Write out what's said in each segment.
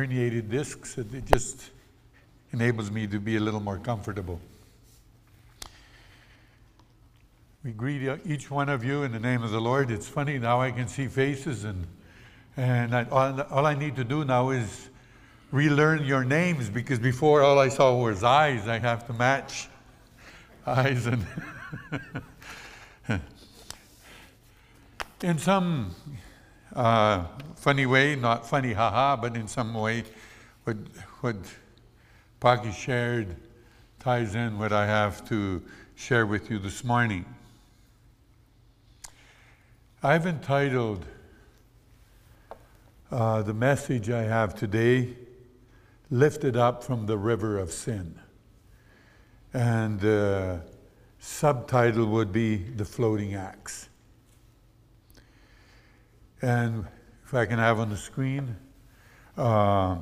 herniated discs. It just enables me to be a little more comfortable. We greet each one of you in the name of the Lord. It's funny now I can see faces, and, and I, all, all I need to do now is relearn your names because before all I saw was eyes. I have to match eyes and. in some uh, funny way, not funny haha, but in some way, what, what Paki shared ties in what I have to share with you this morning. I've entitled uh, the message I have today, Lifted Up from the River of Sin. And the subtitle would be The Floating Axe. And if I can have on the screen, uh,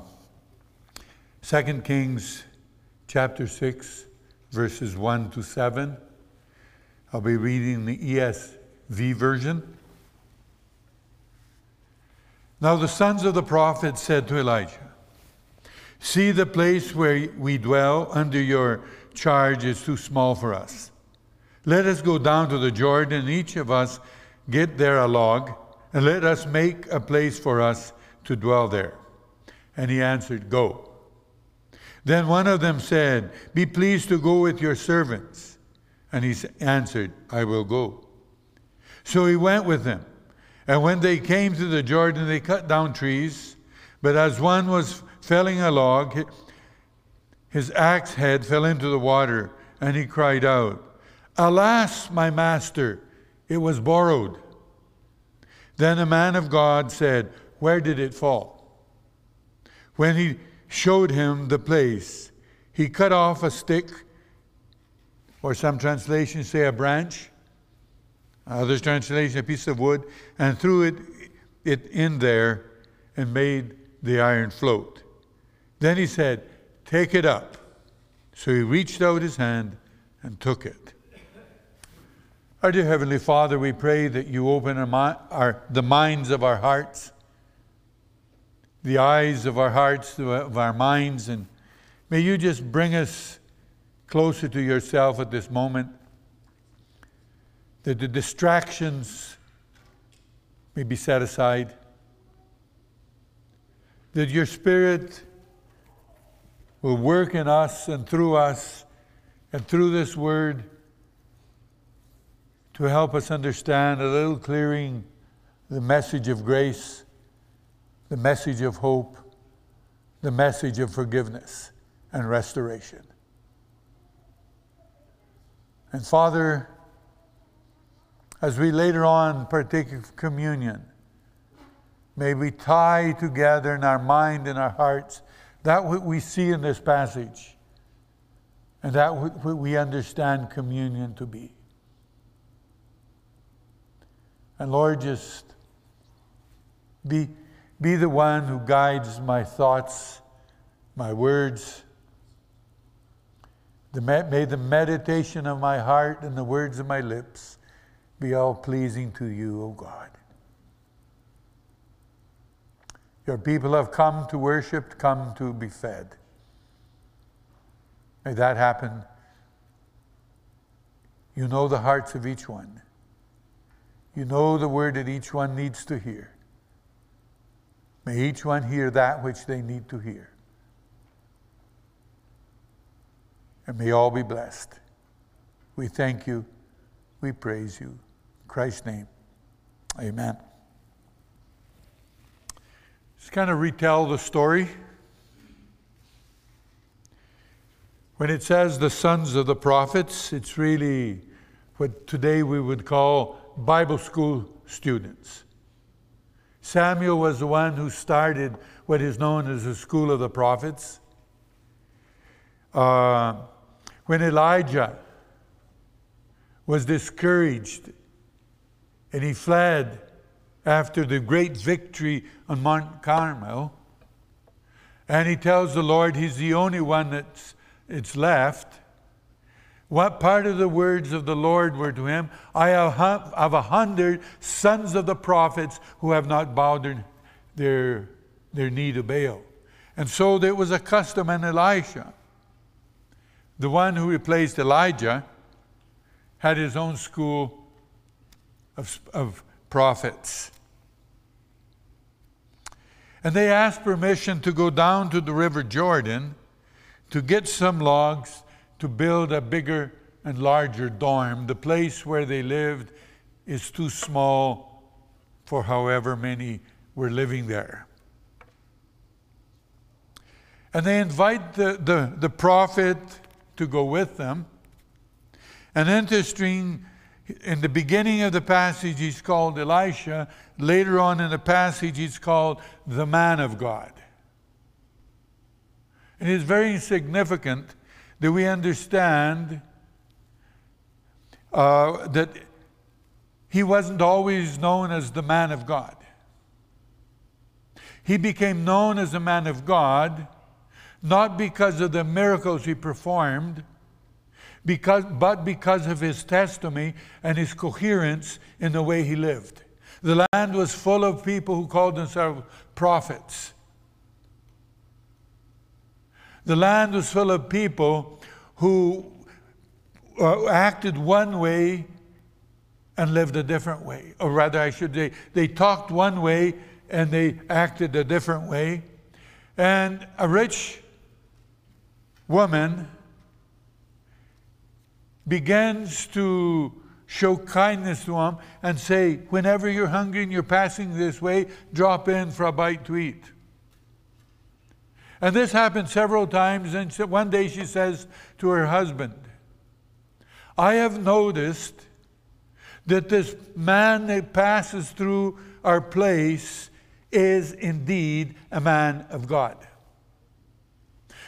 2 Kings chapter 6, verses 1 to 7. I'll be reading the ESV version. Now the sons of the prophet said to Elijah, See, the place where we dwell under your charge is too small for us. Let us go down to the Jordan, each of us get there a log and let us make a place for us to dwell there. And he answered, Go. Then one of them said, Be pleased to go with your servants. And he answered, I will go. So he went with them. And when they came to the Jordan, they cut down trees. But as one was felling a log, his axe head fell into the water, and he cried out, Alas, my master, it was borrowed. Then a man of God said, Where did it fall? When he showed him the place, he cut off a stick, or some translations say a branch, others translation a piece of wood, and threw it, it in there and made the iron float. Then he said, Take it up. So he reached out his hand and took it. Our dear Heavenly Father, we pray that you open our, our, the minds of our hearts, the eyes of our hearts, of our minds, and may you just bring us closer to yourself at this moment. That the distractions may be set aside. That your Spirit will work in us and through us and through this word to help us understand a little clearing the message of grace, the message of hope, the message of forgiveness and restoration. And Father, as we later on partake of communion, may we tie together in our mind and our hearts that what we see in this passage and that what we understand communion to be. And Lord, just be, be the one who guides my thoughts, my words. The, may the meditation of my heart and the words of my lips be all pleasing to you, O God. Your people have come to worship, come to be fed. May that happen. You know the hearts of each one. You know the word that each one needs to hear. May each one hear that which they need to hear. And may all be blessed. We thank you. We praise you. In Christ's name, amen. Just kind of retell the story. When it says the sons of the prophets, it's really what today we would call Bible school students. Samuel was the one who started what is known as the School of the Prophets. Uh, when Elijah was discouraged and he fled after the great victory on Mount Carmel, and he tells the Lord he's the only one that's it's left, what part of the words of the Lord were to him? I have a hundred sons of the prophets who have not bowed their, their, their knee to Baal. And so there was a custom in Elisha. The one who replaced Elijah had his own school of, of prophets. And they asked permission to go down to the River Jordan to get some logs to build a bigger and larger dorm. The place where they lived is too small for however many were living there. And they invite the, the, the prophet to go with them. And interesting, in the beginning of the passage, he's called Elisha. Later on in the passage, he's called the man of God. And it's very significant that we understand uh, that he wasn't always known as the man of God. He became known as a man of God not because of the miracles he performed, because, but because of his testimony and his coherence in the way he lived. The land was full of people who called themselves prophets. The land was full of people who uh, acted one way and lived a different way. Or rather, I should say, they talked one way and they acted a different way. And a rich woman begins to show kindness to him and say, Whenever you're hungry and you're passing this way, drop in for a bite to eat. And this happened several times. And one day she says to her husband, I have noticed that this man that passes through our place is indeed a man of God.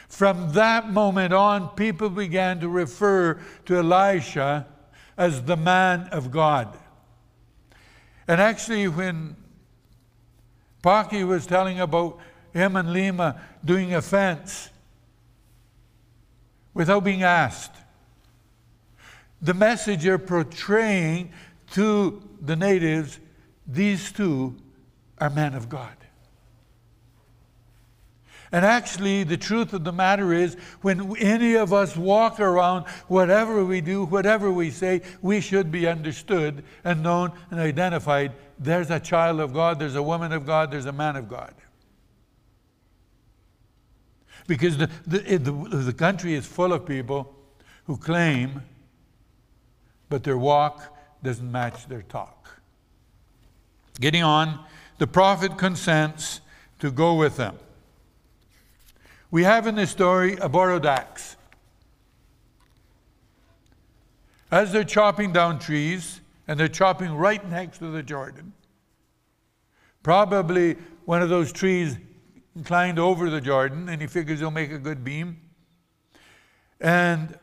From that moment on, people began to refer to Elisha as the man of God. And actually, when Paki was telling about him and Lima doing a fence without being asked, the messenger portraying to the natives, these two are men of God. And actually, the truth of the matter is, when any of us walk around, whatever we do, whatever we say, we should be understood and known and identified. There's a child of God, there's a woman of God, there's a man of God. Because the, the, the, the country is full of people who claim, but their walk doesn't match their talk. Getting on, the prophet consents to go with them. We have in this story a borrowed axe. As they're chopping down trees, and they're chopping right next to the Jordan, probably one of those trees inclined over the Jordan, and he figures he'll make a good beam. And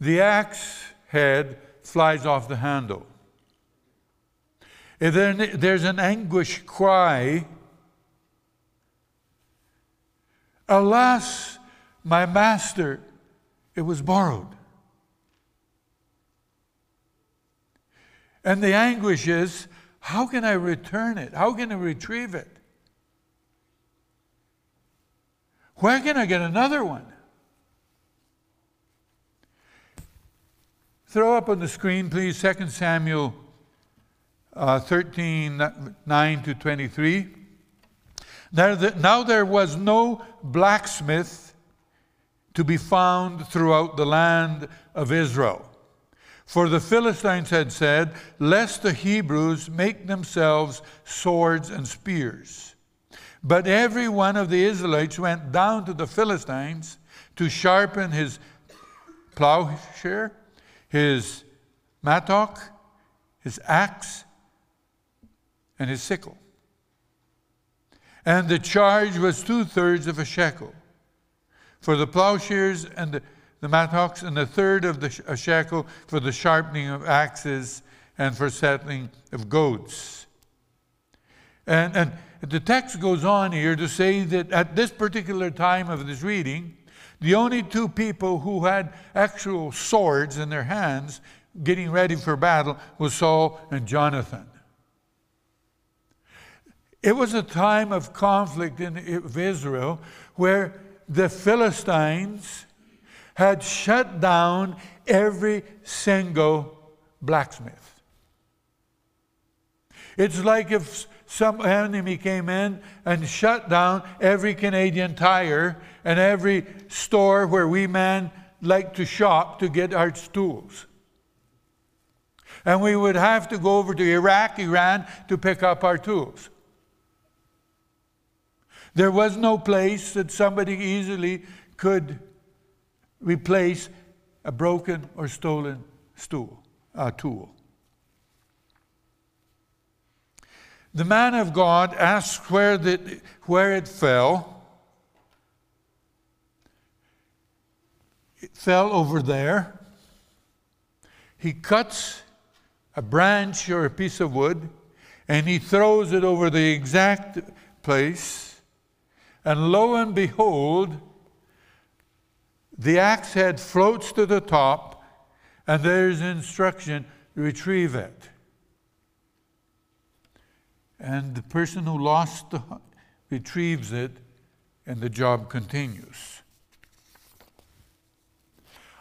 the axe head flies off the handle. And then there's an anguish cry Alas, my master, it was borrowed. And the anguish is how can I return it? How can I retrieve it? Where can I get another one? Throw up on the screen, please, 2 Samuel uh, 13 9 to 23. Now, the, now there was no blacksmith to be found throughout the land of Israel. For the Philistines had said, Lest the Hebrews make themselves swords and spears. But every one of the Israelites went down to the Philistines to sharpen his plowshare, his mattock, his axe, and his sickle. And the charge was two thirds of a shekel for the plowshares and the, the mattocks, and a third of the, a shekel for the sharpening of axes and for settling of goats. And, and the text goes on here to say that at this particular time of this reading, the only two people who had actual swords in their hands getting ready for battle was Saul and Jonathan. It was a time of conflict in Israel where the Philistines had shut down every single blacksmith. It's like if some enemy came in and shut down every Canadian tire and every store where we men like to shop to get our tools. And we would have to go over to Iraq, Iran to pick up our tools. There was no place that somebody easily could replace a broken or stolen stool, uh, tool. The man of God asked where, the, where it fell. It fell over there. He cuts a branch or a piece of wood and he throws it over the exact place. And lo and behold, the axe head floats to the top, and there's instruction retrieve it. And the person who lost the, retrieves it, and the job continues.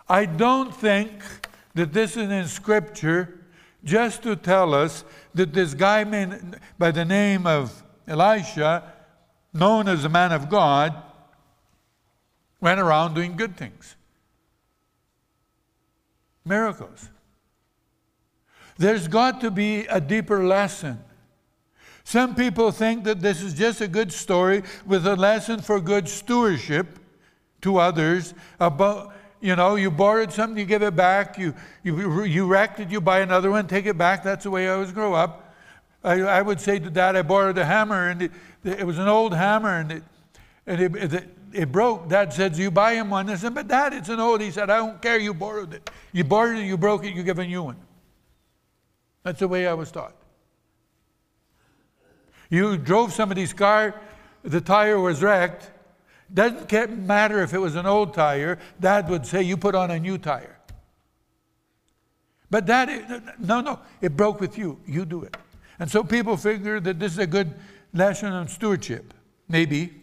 I don't think that this is in Scripture just to tell us that this guy by the name of Elisha, known as a man of God, went around doing good things. Miracles. There's got to be a deeper lesson. Some people think that this is just a good story with a lesson for good stewardship to others about you know, you borrowed something, you give it back. You, you, you wrecked it, you buy another one, take it back. That's the way I always grow up. I, I would say to dad, I borrowed a hammer, and it, it was an old hammer, and it, and it, it, it broke. Dad said, You buy him one. I said, But dad, it's an old. He said, I don't care, you borrowed it. You borrowed it, you broke it, you give a new one. That's the way I was taught. You drove somebody's car, the tire was wrecked. Doesn't matter if it was an old tire, Dad would say, You put on a new tire. But Dad, no, no, it broke with you. You do it. And so people figure that this is a good lesson on stewardship. Maybe.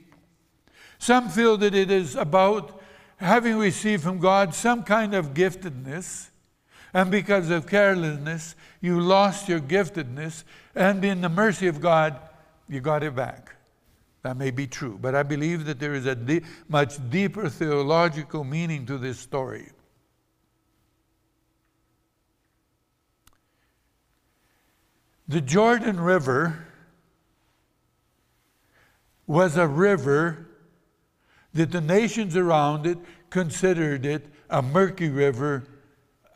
Some feel that it is about having received from God some kind of giftedness, and because of carelessness, you lost your giftedness, and in the mercy of God, you got it back. That may be true, but I believe that there is a de- much deeper theological meaning to this story. The Jordan River was a river that the nations around it considered it a murky river,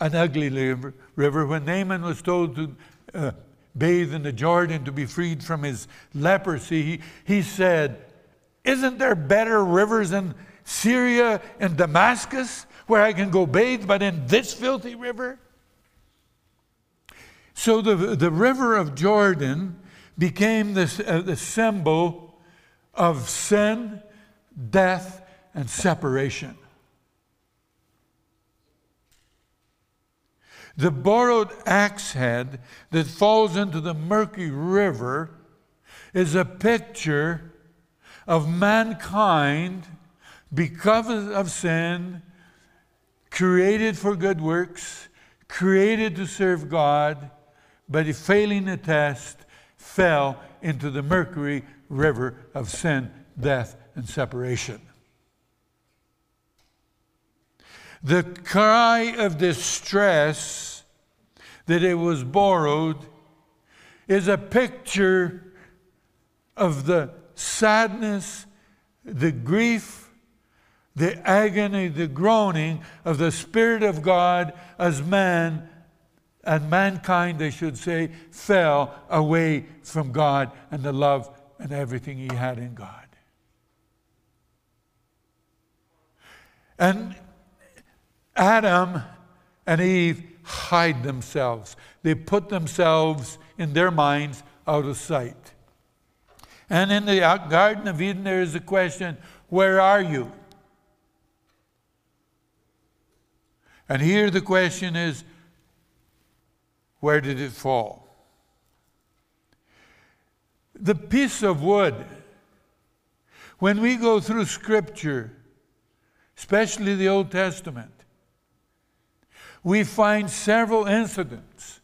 an ugly river. river. When Naaman was told to uh, bathe in the Jordan to be freed from his leprosy, he, he said, Isn't there better rivers in Syria and Damascus where I can go bathe, but in this filthy river? So the, the river of Jordan became this, uh, the symbol of sin, death, and separation. The borrowed axe head that falls into the murky river is a picture of mankind because of sin, created for good works, created to serve God, but failing the test, fell into the murky river of sin, death, and separation. The cry of distress that it was borrowed is a picture of the sadness, the grief, the agony, the groaning of the Spirit of God as man and mankind, I should say, fell away from God and the love and everything he had in God. And Adam and Eve hide themselves. They put themselves in their minds out of sight. And in the Garden of Eden, there is a question where are you? And here the question is where did it fall? The piece of wood, when we go through Scripture, especially the Old Testament, we find several incidents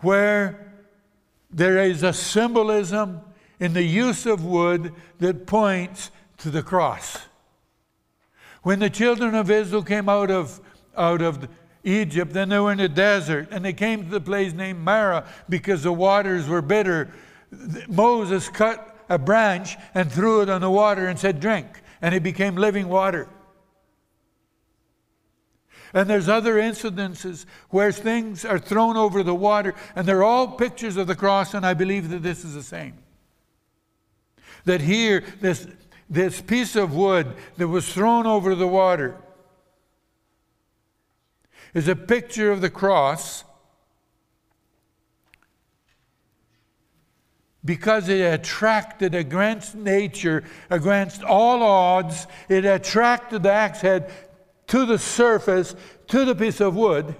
where there is a symbolism in the use of wood that points to the cross. When the children of Israel came out of, out of Egypt, then they were in the desert, and they came to the place named Marah because the waters were bitter. Moses cut a branch and threw it on the water and said, Drink, and it became living water. And there's other incidences where things are thrown over the water, and they're all pictures of the cross, and I believe that this is the same. That here, this, this piece of wood that was thrown over the water is a picture of the cross because it attracted against nature, against all odds, it attracted the axe head to the surface, to the piece of wood.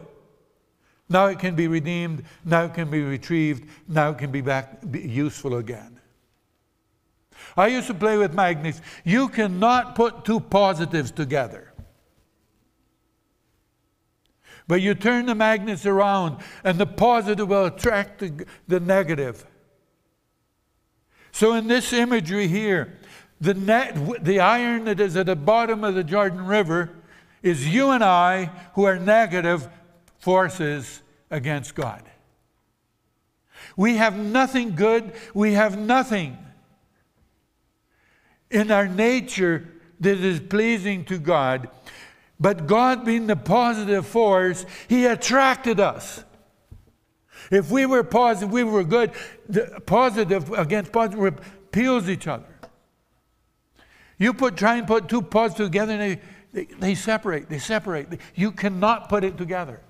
Now it can be redeemed, now it can be retrieved, now it can be back be useful again. I used to play with magnets. You cannot put two positives together. But you turn the magnets around, and the positive will attract the, the negative. So, in this imagery here, the, net, the iron that is at the bottom of the Jordan River is you and I who are negative forces against God. We have nothing good, we have nothing in our nature that is pleasing to God. But God, being the positive force, He attracted us. If we were positive, we were good, positive against positive repels each other. You put try and put two positives together and they, they, they separate, they separate. You cannot put it together.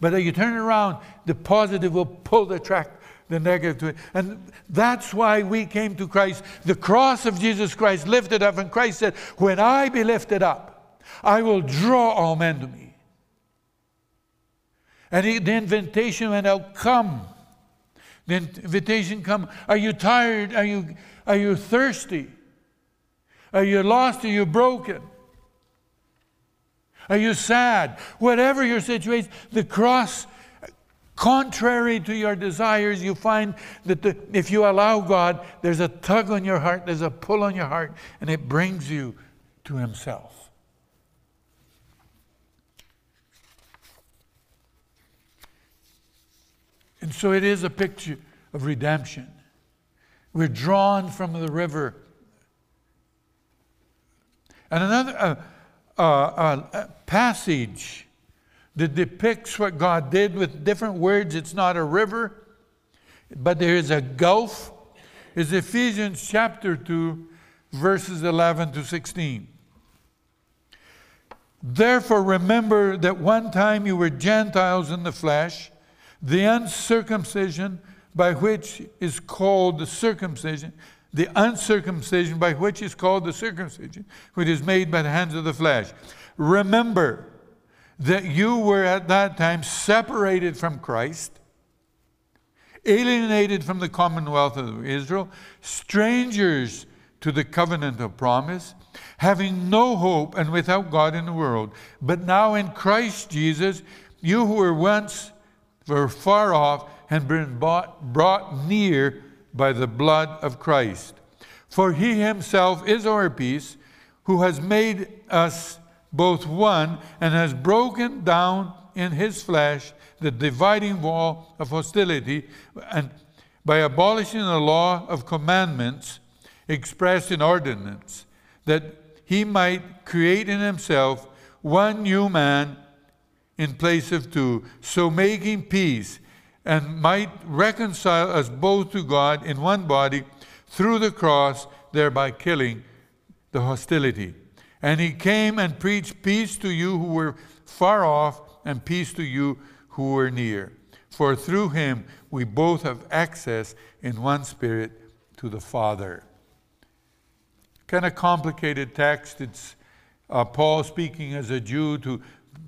But if you turn it around, the positive will pull the track, the negative to it. And that's why we came to Christ. The cross of Jesus Christ lifted up, and Christ said, When I be lifted up, I will draw all men to me. And he, the invitation went out, Come. The invitation come. Are you tired? Are you, are you thirsty? Are you lost? Are you broken? Are you sad? Whatever your situation, the cross, contrary to your desires, you find that the, if you allow God, there's a tug on your heart, there's a pull on your heart, and it brings you to Himself. And so it is a picture of redemption. We're drawn from the river. And another. Uh, uh, a passage that depicts what God did with different words. It's not a river, but there is a gulf. Is Ephesians chapter 2, verses 11 to 16. Therefore, remember that one time you were Gentiles in the flesh, the uncircumcision by which is called the circumcision the uncircumcision by which is called the circumcision, which is made by the hands of the flesh. Remember that you were at that time separated from Christ, alienated from the commonwealth of Israel, strangers to the covenant of promise, having no hope and without God in the world. But now in Christ Jesus, you who were once were far off and been bought, brought near by the blood of Christ. For he himself is our peace, who has made us both one and has broken down in his flesh the dividing wall of hostility, and by abolishing the law of commandments expressed in ordinance, that he might create in himself one new man in place of two, so making peace and might reconcile us both to God in one body through the cross, thereby killing the hostility. And he came and preached peace to you who were far off, and peace to you who were near. For through him we both have access in one spirit to the Father. Kind of complicated text. It's uh, Paul speaking as a Jew to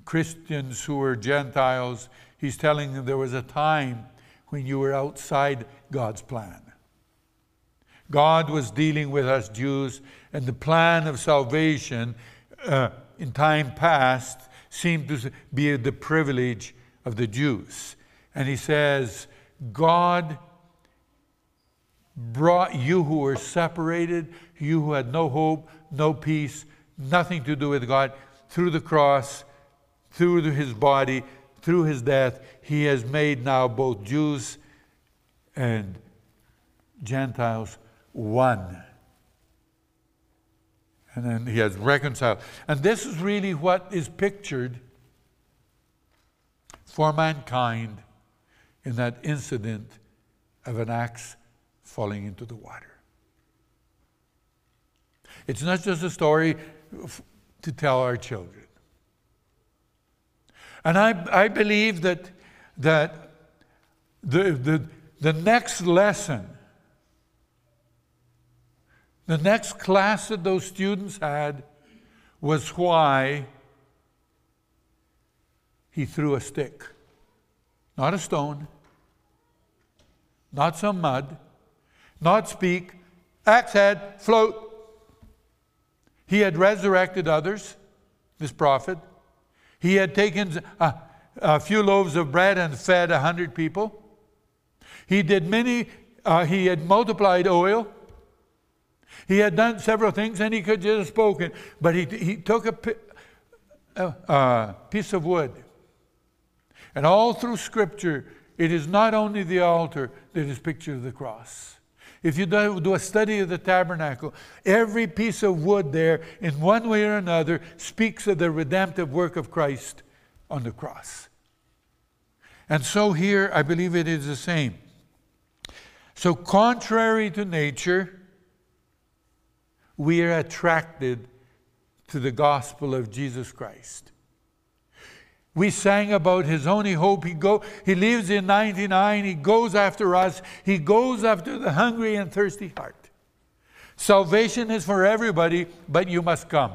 Christians who were Gentiles he's telling them there was a time when you were outside God's plan. God was dealing with us Jews, and the plan of salvation uh, in time past seemed to be the privilege of the Jews. And he says, God brought you who were separated, you who had no hope, no peace, nothing to do with God, through the cross, through his body, through his death. He has made now both Jews and Gentiles one. And then he has reconciled. And this is really what is pictured for mankind in that incident of an axe falling into the water. It's not just a story to tell our children. And I, I believe that, that the, the, the next lesson, the next class that those students had was why he threw a stick, not a stone, not some mud, not speak, axe head, float. He had resurrected others, this prophet. He had taken a, a few loaves of bread and fed a hundred people. He did many, uh, he had multiplied oil. He had done several things and he could just have spoken, but he, he took a, a, a uh, uh, piece of wood. And all through Scripture, it is not only the altar that is picture of the cross. If you do a study of the tabernacle, every piece of wood there, in one way or another, speaks of the redemptive work of Christ on the cross. And so here, I believe it is the same. So, contrary to nature, we are attracted to the gospel of Jesus Christ. We sang about his only hope. He, go, he lives in 99. He goes after us. He goes after the hungry and thirsty heart. Salvation is for everybody, but you must come.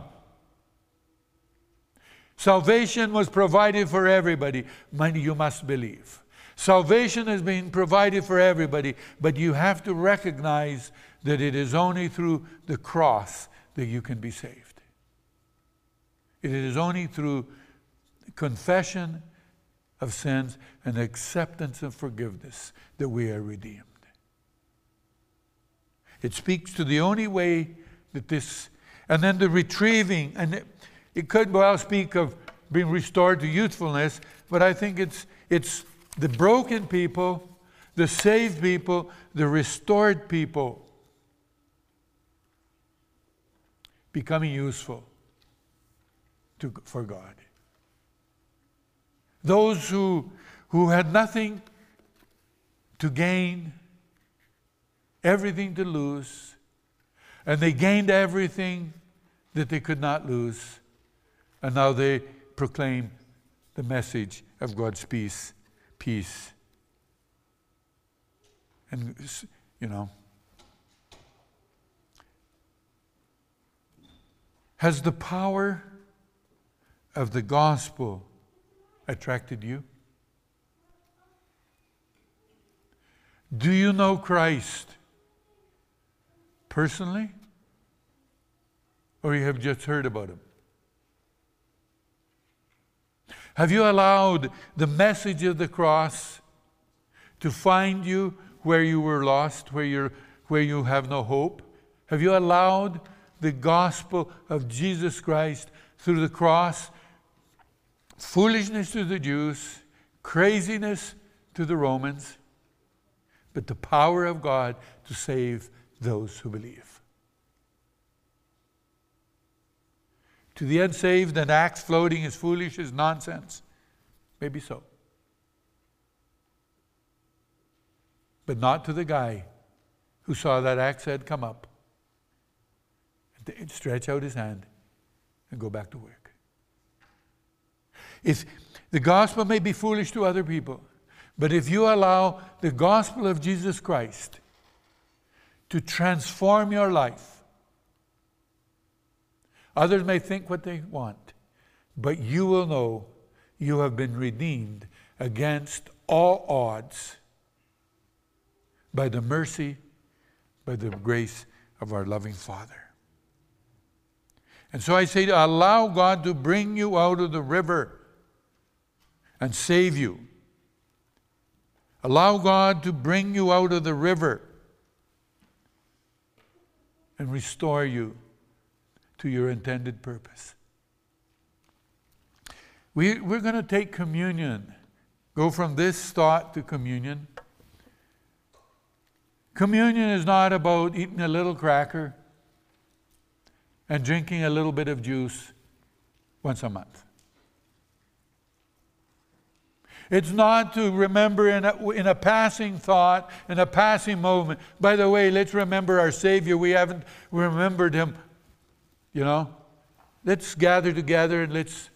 Salvation was provided for everybody, but you must believe. Salvation has been provided for everybody, but you have to recognize that it is only through the cross that you can be saved. It is only through confession of sins and acceptance of forgiveness that we are redeemed. It speaks to the only way that this, and then the retrieving, and it, it could well speak of being restored to youthfulness, but I think it's, it's the broken people, the saved people, the restored people becoming useful to, for God. Those who, who had nothing to gain, everything to lose, and they gained everything that they could not lose, and now they proclaim the message of God's peace, peace. And, you know, has the power of the gospel attracted you? Do you know Christ personally? Or you have just heard about him? Have you allowed the message of the cross to find you where you were lost, where, you're, where you have no hope? Have you allowed the gospel of Jesus Christ through the cross foolishness to the Jews, craziness to the Romans, but the power of God to save those who believe. To the unsaved, an axe floating is foolish, is nonsense. Maybe so. But not to the guy who saw that axe head come up, stretch out his hand, and go back to work. If the gospel may be foolish to other people, but if you allow the gospel of Jesus Christ to transform your life, others may think what they want, but you will know you have been redeemed against all odds by the mercy, by the grace of our loving Father. And so I say, allow God to bring you out of the river and save you. Allow God to bring you out of the river and restore you to your intended purpose. We, we're going to take communion, go from this thought to communion. Communion is not about eating a little cracker and drinking a little bit of juice once a month. It's not to remember in a, in a passing thought, in a passing moment. By the way, let's remember our Savior. We haven't remembered him, you know. Let's gather together and let's.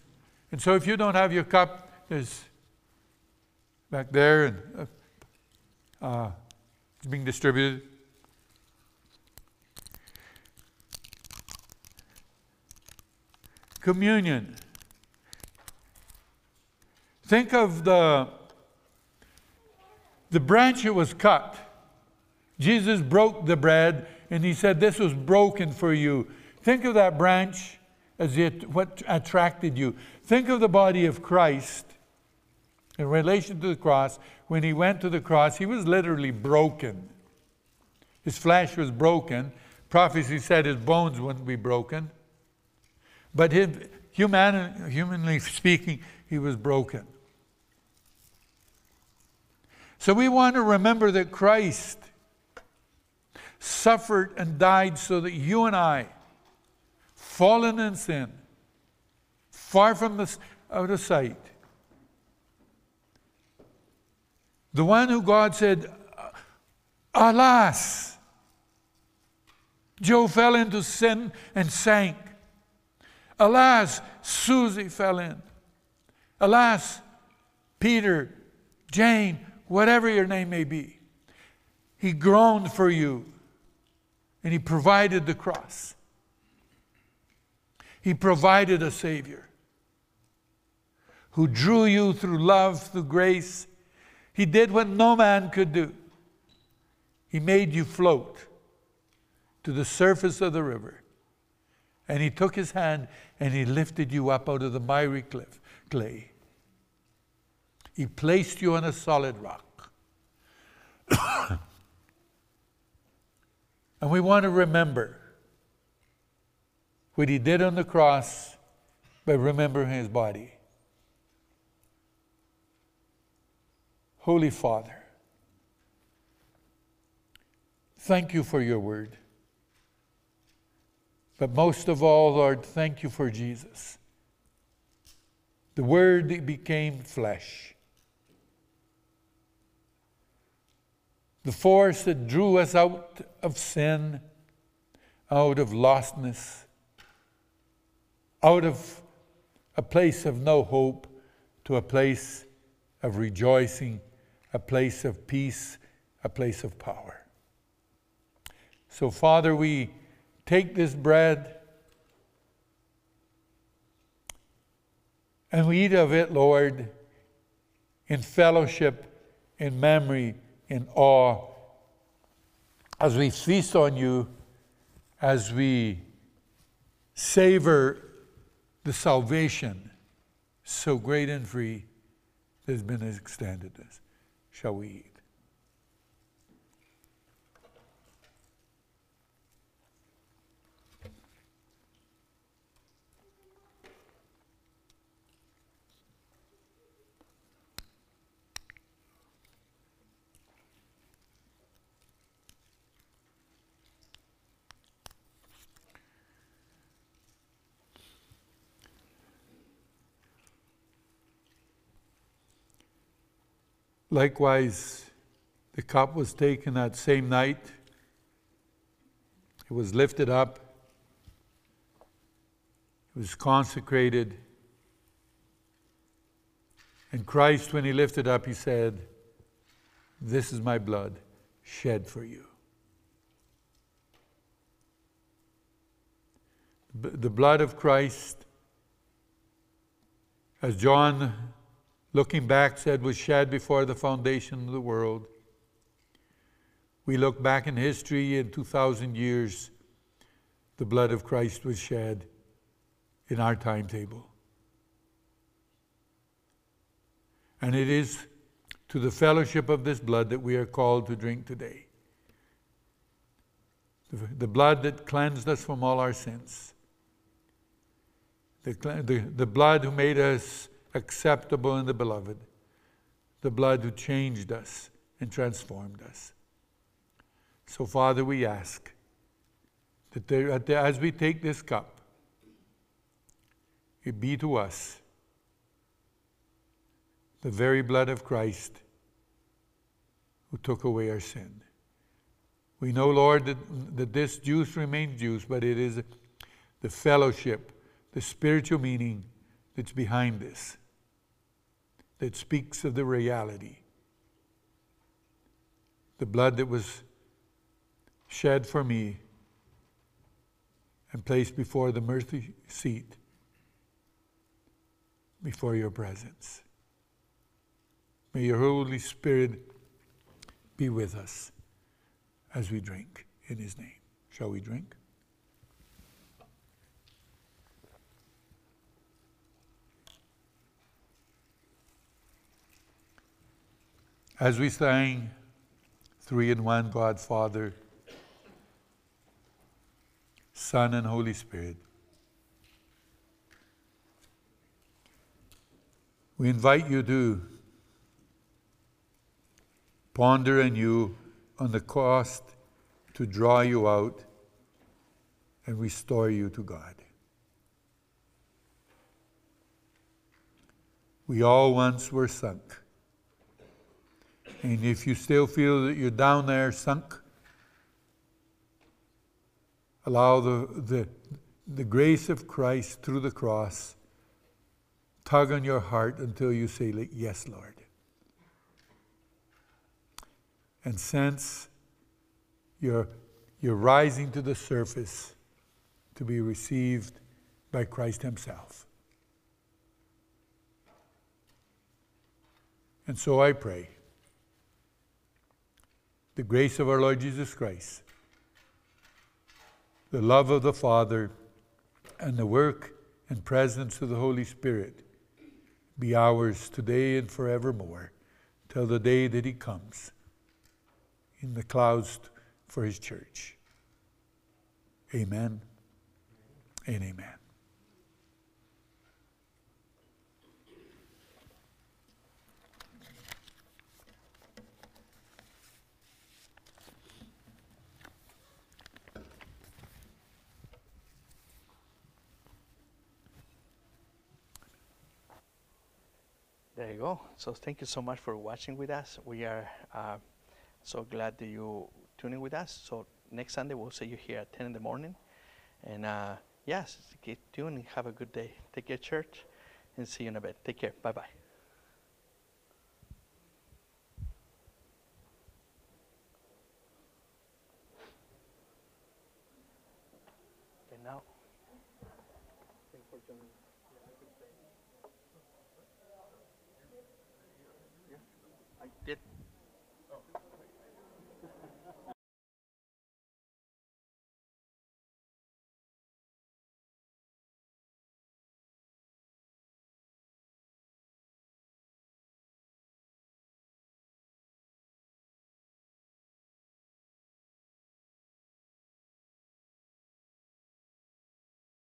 And so if you don't have your cup, there's back there and uh, uh, it's being distributed. Communion. Think of the, the branch that was cut. Jesus broke the bread and he said, This was broken for you. Think of that branch as it, what attracted you. Think of the body of Christ in relation to the cross. When he went to the cross, he was literally broken. His flesh was broken. Prophecy said his bones wouldn't be broken. But his, human, humanly speaking, he was broken. So we want to remember that Christ suffered and died so that you and I, fallen in sin, far from the, out of sight, the one who God said, Alas, Joe fell into sin and sank. Alas, Susie fell in. Alas, Peter, Jane, whatever your name may be. He groaned for you and He provided the cross. He provided a Savior who drew you through love, through grace. He did what no man could do. He made you float to the surface of the river. And He took His hand and He lifted you up out of the miry cliff, clay. He placed you on a solid rock. and we want to remember what he did on the cross by remembering his body. Holy Father, thank you for your word. But most of all, Lord, thank you for Jesus. The Word that became flesh. the force that drew us out of sin, out of lostness, out of a place of no hope to a place of rejoicing, a place of peace, a place of power. So, Father, we take this bread and we eat of it, Lord, in fellowship, in memory in awe as we feast on you, as we savor the salvation so great and free that has been extended us. Shall we eat? Likewise, the cup was taken that same night. It was lifted up. It was consecrated. And Christ, when he lifted up, he said, This is my blood shed for you. The blood of Christ, as John looking back, said was shed before the foundation of the world, We look back in history in 2,000 years, the blood of Christ was shed in our timetable. And it is to the fellowship of this blood that we are called to drink today. The, blood that cleansed us from all our sins. The, the, the blood who made us acceptable in the beloved. The blood who changed us and transformed us. So, Father, we ask that there, as we take this cup, it be to us the very blood of Christ who took away our sin. We know, Lord, that, that this juice remains juice, but it is the fellowship, the spiritual meaning that's behind this, that speaks of the reality. The blood that was shed for me and placed before the mercy seat, before your presence. May your Holy Spirit be with us as we drink in his name. Shall we drink? As we sang, three in one God, Father, Son, and Holy Spirit, we invite you to Ponder anew on the cost to draw you out and restore you to God. We all once were sunk. And if you still feel that you're down there sunk, allow the, the, the grace of Christ through the cross tug on your heart until you say, Yes, Lord and sense you're, you're rising to the surface to be received by Christ Himself. And so I pray the grace of our Lord Jesus Christ, the love of the Father, and the work and presence of the Holy Spirit be ours today and forevermore till the day that He comes in the clouds for his church. Amen and amen. There you go. So thank you so much for watching with us. We are uh, so glad that you tuning with us. So next Sunday we'll see you here at 10 in the morning. And uh, yes, keep tuning. Have a good day. Take care, church, and see you in a bit. Take care. Bye bye